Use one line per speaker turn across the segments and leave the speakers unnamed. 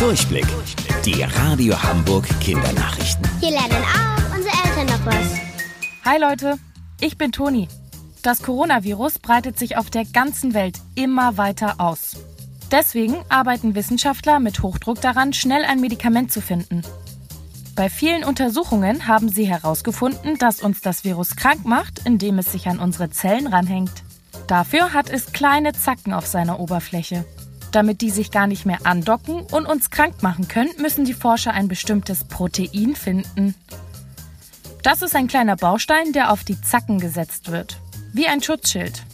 Durchblick. Die Radio Hamburg Kindernachrichten.
Hier lernen auch unsere Eltern noch was.
Hi Leute, ich bin Toni. Das Coronavirus breitet sich auf der ganzen Welt immer weiter aus. Deswegen arbeiten Wissenschaftler mit Hochdruck daran, schnell ein Medikament zu finden. Bei vielen Untersuchungen haben sie herausgefunden, dass uns das Virus krank macht, indem es sich an unsere Zellen ranhängt. Dafür hat es kleine Zacken auf seiner Oberfläche. Damit die sich gar nicht mehr andocken und uns krank machen können, müssen die Forscher ein bestimmtes Protein finden. Das ist ein kleiner Baustein, der auf die Zacken gesetzt wird. Wie ein Schutzschild.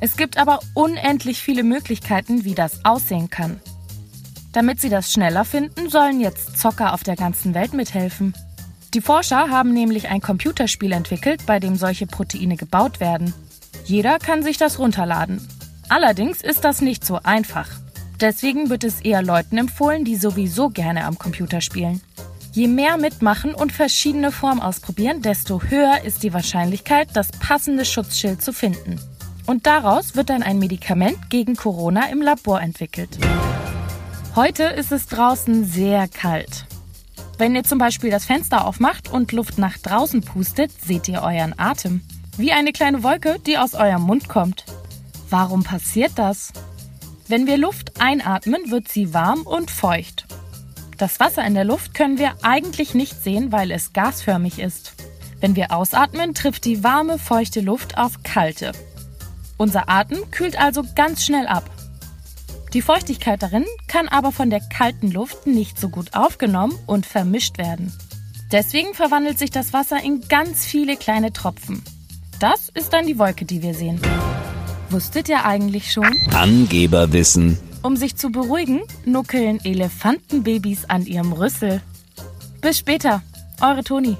Es gibt aber unendlich viele Möglichkeiten, wie das aussehen kann. Damit sie das schneller finden, sollen jetzt Zocker auf der ganzen Welt mithelfen. Die Forscher haben nämlich ein Computerspiel entwickelt, bei dem solche Proteine gebaut werden. Jeder kann sich das runterladen. Allerdings ist das nicht so einfach. Deswegen wird es eher Leuten empfohlen, die sowieso gerne am Computer spielen. Je mehr mitmachen und verschiedene Formen ausprobieren, desto höher ist die Wahrscheinlichkeit, das passende Schutzschild zu finden. Und daraus wird dann ein Medikament gegen Corona im Labor entwickelt. Heute ist es draußen sehr kalt. Wenn ihr zum Beispiel das Fenster aufmacht und Luft nach draußen pustet, seht ihr euren Atem. Wie eine kleine Wolke, die aus eurem Mund kommt. Warum passiert das? Wenn wir Luft einatmen, wird sie warm und feucht. Das Wasser in der Luft können wir eigentlich nicht sehen, weil es gasförmig ist. Wenn wir ausatmen, trifft die warme, feuchte Luft auf kalte. Unser Atem kühlt also ganz schnell ab. Die Feuchtigkeit darin kann aber von der kalten Luft nicht so gut aufgenommen und vermischt werden. Deswegen verwandelt sich das Wasser in ganz viele kleine Tropfen. Das ist dann die Wolke, die wir sehen. Wusstet ihr eigentlich schon?
Angeberwissen.
Um sich zu beruhigen, nuckeln Elefantenbabys an ihrem Rüssel. Bis später, eure Toni.